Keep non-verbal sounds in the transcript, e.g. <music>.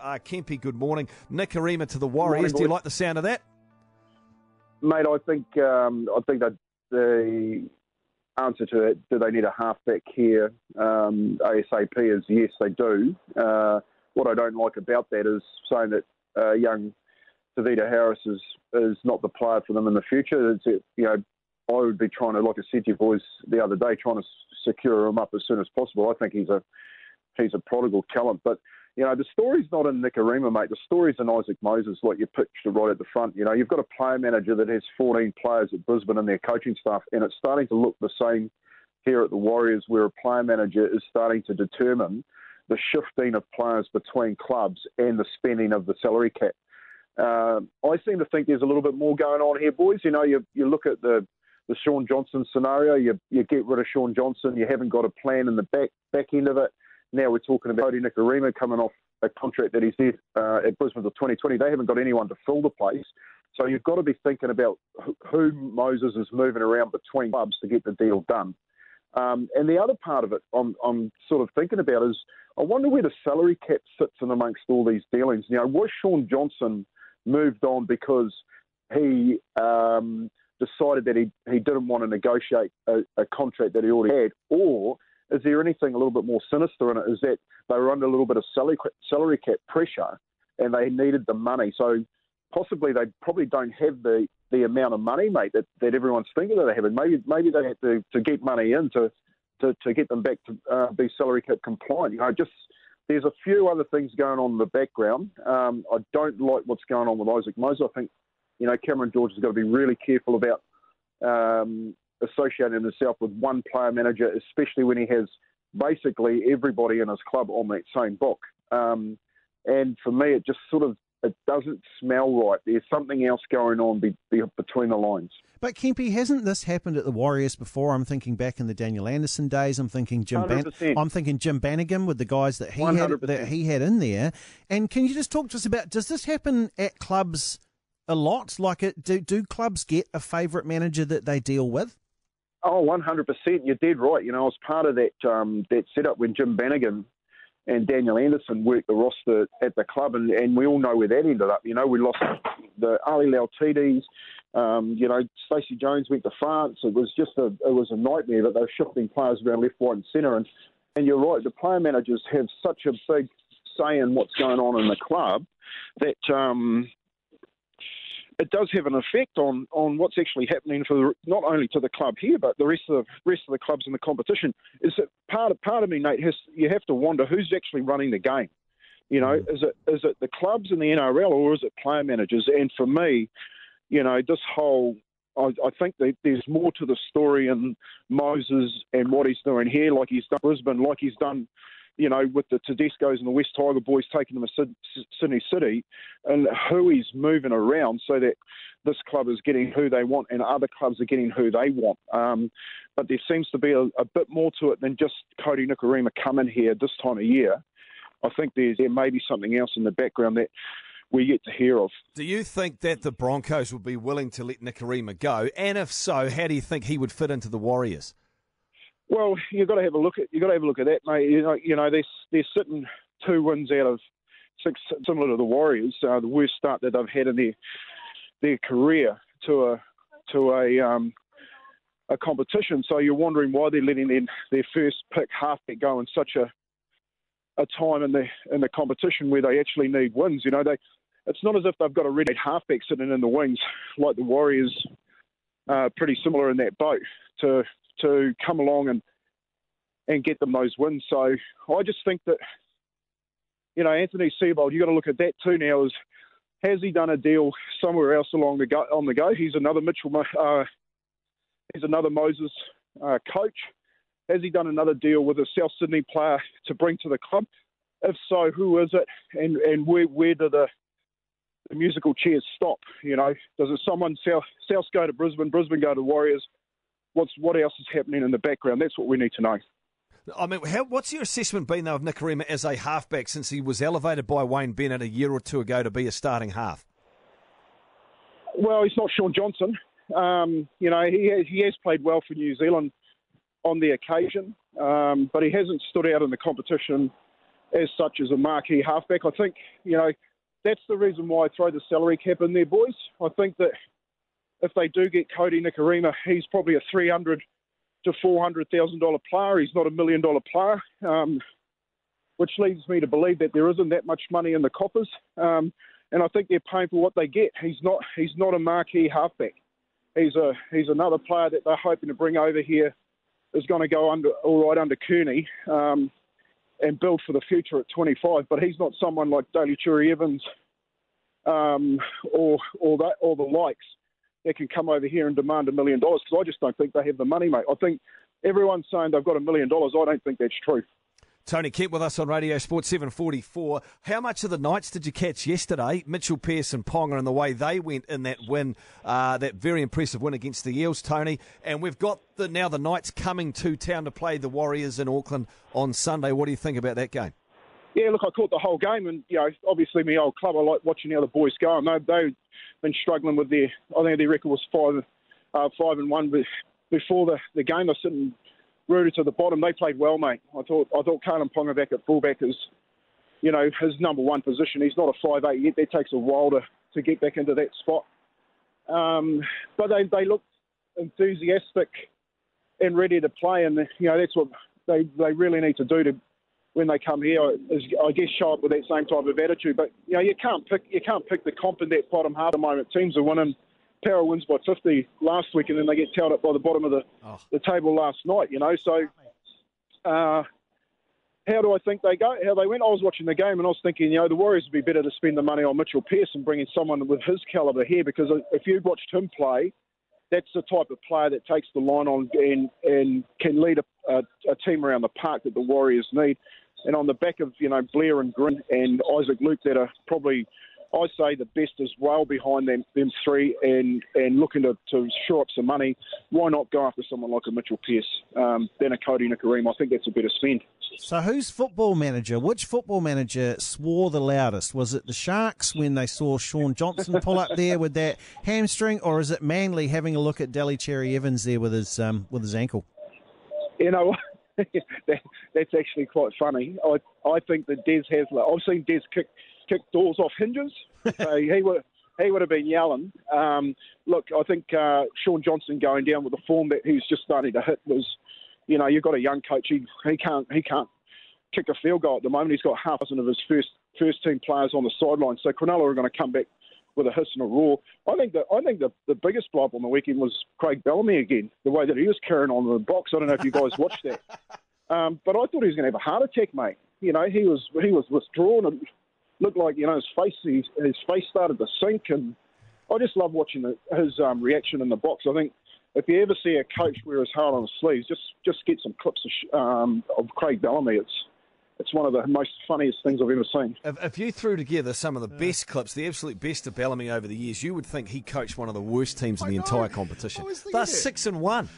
Uh, Kempy, good morning. Nikorima to the Warriors. Morning, Do you like the sound of that? Mate, I think um, I think that the answer to it, do they need a halfback here um, ASAP is yes, they do. Uh, what I don't like about that is saying that uh, young Tavita Harris is is not the player for them in the future. It's, you know, I would be trying to, like I said to you boys the other day, trying to secure him up as soon as possible. I think he's a he's a prodigal talent, but you know the story's not in Nikorima, mate. The story's in Isaac Moses, like you pitched it right at the front. You know, you've got a player manager that has 14 players at Brisbane and their coaching staff, and it's starting to look the same here at the Warriors, where a player manager is starting to determine the shifting of players between clubs and the spending of the salary cap. Uh, I seem to think there's a little bit more going on here, boys. You know, you you look at the the Shaun Johnson scenario. You you get rid of Shaun Johnson. You haven't got a plan in the back back end of it. Now we're talking about Kodi Nikorima coming off a contract that he's did uh, at Brisbane until 2020. They haven't got anyone to fill the place. So you've got to be thinking about who Moses is moving around between clubs to get the deal done. Um, and the other part of it I'm, I'm, sort of thinking about is I wonder where the salary cap sits in amongst all these dealings. You know, was Shaun Johnson moved on because he um, decided that he, he didn't want to negotiate a, a, contract that he already had? Or is there anything a little bit more sinister in it? Is that they were under a little bit of salary, cap pressure and they needed the money? So possibly they probably don't have the, the amount of money, mate, that, that everyone's thinking that they have. And maybe, maybe they have to, to get money in to, to, to get them back to uh, be salary cap compliant. You know, just there's a few other things going on in the background. Um, I don't like what's going on with Isaac Moses. I think, you know, Cameron George has got to be really careful about um, associating himself with one player manager, especially when he has basically everybody in his club on that same book. Um, and for me, it just sort of it doesn't smell right. There's something else going on be, be between the lines. But Kempy, hasn't this happened at the Warriors before? I'm thinking back in the Daniel Anderson days. I'm thinking Jim. Ban- I'm thinking Jim Bannigan with the guys that he 100%. had that he had in there. And can you just talk to us about does this happen at clubs a lot? Like, it, do do clubs get a favourite manager that they deal with? Oh, 100%. You're dead right. You know, I was part of that um, that setup when Jim Bannigan and Daniel Anderson worked the roster at the club, and, and we all know where that ended up. You know, we lost the Ali Lauitiitis. Um, you know, Stacey Jones went to France. It was just a it was a nightmare. But they were shifting players around left, right, and centre. And and you're right, the player managers have such a big say in what's going on in the club that um, it does have an effect on, on what's actually happening for the, not only to the club here, but the rest of the rest of the clubs in the competition. Is that part of part of me, Nate? Has, you have to wonder who's actually running the game. You know, mm. is it is it the clubs in the NRL or is it player managers? And for me, you know, this whole I, I think that there's more to the story in Moses and what he's doing here, like he's done Brisbane, like he's done you know, with the Tedescos and the West Tiger boys taking them to Sydney City, and who is moving around so that this club is getting who they want and other clubs are getting who they want. Um, but there seems to be a, a, bit more to it than just Kodi Nikorima coming here this time of year. I think there's there may be something else in the background that we yet to hear of. Do you think that the Broncos would be willing to let Nikorima go? And if so, how do you think he would fit into the Warriors? Well, you've got to have a look at you got to have a look at that, mate. You know, you know they're they're sitting two wins out of six, similar to the Warriors, uh, the worst start that they've had in their their career to a to a um, a competition. So you're wondering why they're letting their, their first pick halfback go in such a a time in the in the competition where they actually need wins. You know, they it's not as if they've got a ready halfback sitting in the wings like the Warriors. Uh, pretty similar in that boat to to come along and and get them those wins. So I just think that you know Anthony Seibold, you got to look at that too now. Is has he done a deal somewhere else along the go, on the go? He's another Mitchell. Uh, he's another Moses uh, coach. Has he done another deal with a South Sydney player to bring to the club? If so, who is it, and and where where do the the musical chairs stop? You know, does it someone South South go to Brisbane, Brisbane go to Warriors? What's what else is happening in the background. That's what we need to know. I mean, how, what's your assessment been though of Nikorima as a halfback since he was elevated by Wayne Bennett a year or two ago to be a starting half? Well, he's not Shaun Johnson. Um, you know, he has, he has played well for New Zealand on the occasion, um, but he hasn't stood out in the competition as such as a marquee halfback. I think you know that's the reason why I throw the salary cap in there, boys. I think that if they do get Kodi Nikorima, he's probably a three hundred to four hundred thousand dollar player. He's not a million dollar player, um, which leads me to believe that there isn't that much money in the coffers. Um, and I think they're paying for what they get. He's not he's not a marquee halfback. He's a he's another player that they're hoping to bring over here. Is going to go under all right under Kearney. Um, and build for the future at 25. But he's not someone like Daly Cherry Evans um, or or that or the likes that can come over here and demand a million dollars because I just don't think they have the money, mate. I think everyone's saying they've got a million dollars. I don't think that's true. Tony Kemp with us on Radio Sport 744. How much of the Knights did you catch yesterday? Mitchell Pearce and Ponga and the way they went in that win, uh, that very impressive win against the Eels, Tony. And we've got the, now the Knights coming to town to play the Warriors in Auckland on Sunday. What do you think about that game? Yeah, look, I caught the whole game, and you know, obviously, my old club, I like watching how the boys go. And they, they've been struggling with their, I think their record was five, uh, five and one before the, the game. They're sitting rooted to the bottom. They played well, mate. I thought I thought Kalyn Ponga back at fullback is, you know, his number one position. He's not a five eight yet. That takes a while to, to get back into that spot. Um, but they they looked enthusiastic and ready to play, and you know that's what they they really need to do to when they come here is I guess show up with that same type of attitude. But you know you can't pick you can't pick the comp in that bottom half at the moment. Teams are winning Parra wins by 50 last week, and then they get tailed up by the bottom of the, oh. the table last night. You know, so uh, how do I think they go? How they went? I was watching the game, and I was thinking, you know, the Warriors would be better to spend the money on Mitchell Pearce and bringing someone with his caliber here, because if you watched him play, that's the type of player that takes the line on and and can lead a, a, a team around the park that the Warriors need. And on the back of you know Blair and Green and Isaac Luke, that are probably I say the best is well behind them, them three and, and looking to, to shore up some money. Why not go after someone like a Mitchell Pearce um, than a Kodi Nikorima? I think that's a better spend. So, who's football manager? Which football manager swore the loudest? Was it the Sharks when they saw Shaun Johnson pull up there with that hamstring, or is it Manly having a look at Daly Cherry Evans there with his um, with his ankle? You know, <laughs> that, that's actually quite funny. I I think that Des Hasler. I've seen Des kick kick doors off hinges. so <laughs> he would he would have been yelling. Um, look, I think uh, Shaun Johnson going down with the form that he's just starting to hit was, you know, you've got a young coach. He he can't he can't kick a field goal at the moment. He's got half a dozen of his first first team players on the sideline. So Cronulla are going to come back with a hiss and a roar. I think that I think the, the biggest blow up on the weekend was Craig Bellamy again. The way that he was carrying on in the box. I don't know if you guys watched that, <laughs> um, but I thought he was going to have a heart attack, mate. You know, he was he was withdrawn and looked like you know his face his, his face started to sink, and I just love watching the, his um, reaction in the box. I think if you ever see a coach wear his heart on his sleeves, just just get some clips of, um, of Craig Bellamy. It's it's one of the most funniest things I've ever seen. If, if you threw together some of the yeah. best clips, the absolute best of Bellamy over the years, you would think he coached one of the worst teams in the entire competition. They're six and one.